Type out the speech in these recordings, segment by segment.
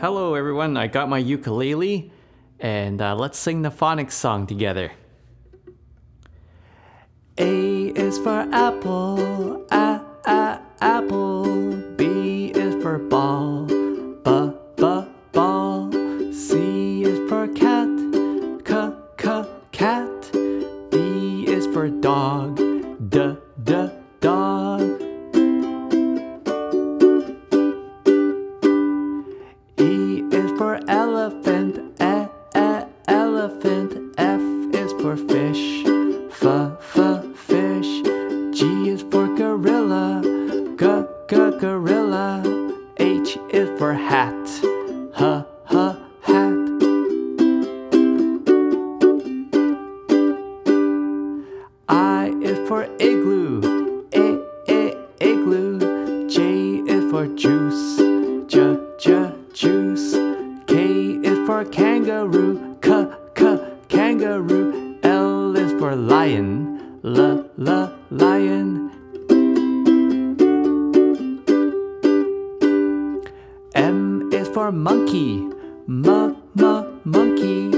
Hello, everyone. I got my ukulele, and uh, let's sing the phonics song together. A is for apple, a a apple. B is for ball, b b ball. C is for cat, c c cat. D is for dog, d d dog. Is for hat, Ha ha hat. I is for igloo, a, a, igloo. J is for juice, j, j, juice. K is for kangaroo, k, k, kangaroo. L is for lion, l, l, lion. For monkey, Ma, ma, monkey.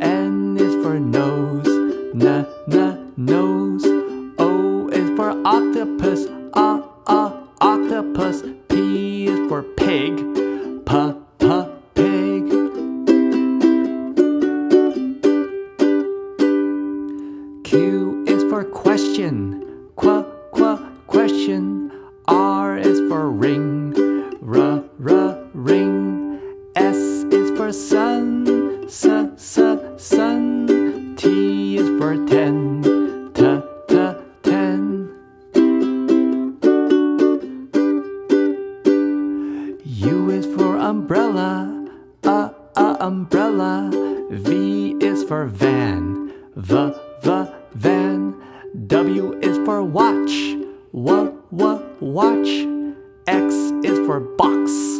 N is for nose, Na, na, nose. O is for octopus, Ah, ah, octopus. P is for pig, p, p, pig. Q is for question, qu, qu, question. R is for ring, for sun, s, s, sun. T is for ten, t, t, ten. U is for umbrella, a, a, umbrella. V is for van, v, v, van. W is for watch, w, w, watch. X is for box,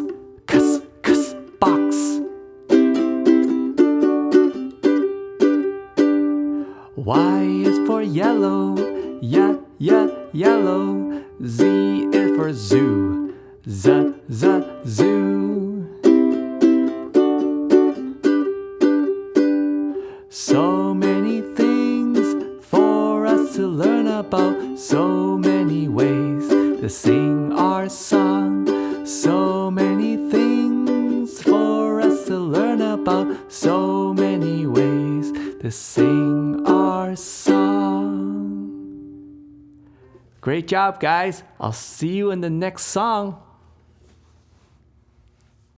Y is for yellow, yeah, yeah, yellow. Z is for zoo, z, z, zoo. So many things for us to learn about, so many ways to sing our song. So many things for us to learn about, so many ways to sing song. Great job, guys. I'll see you in the next song.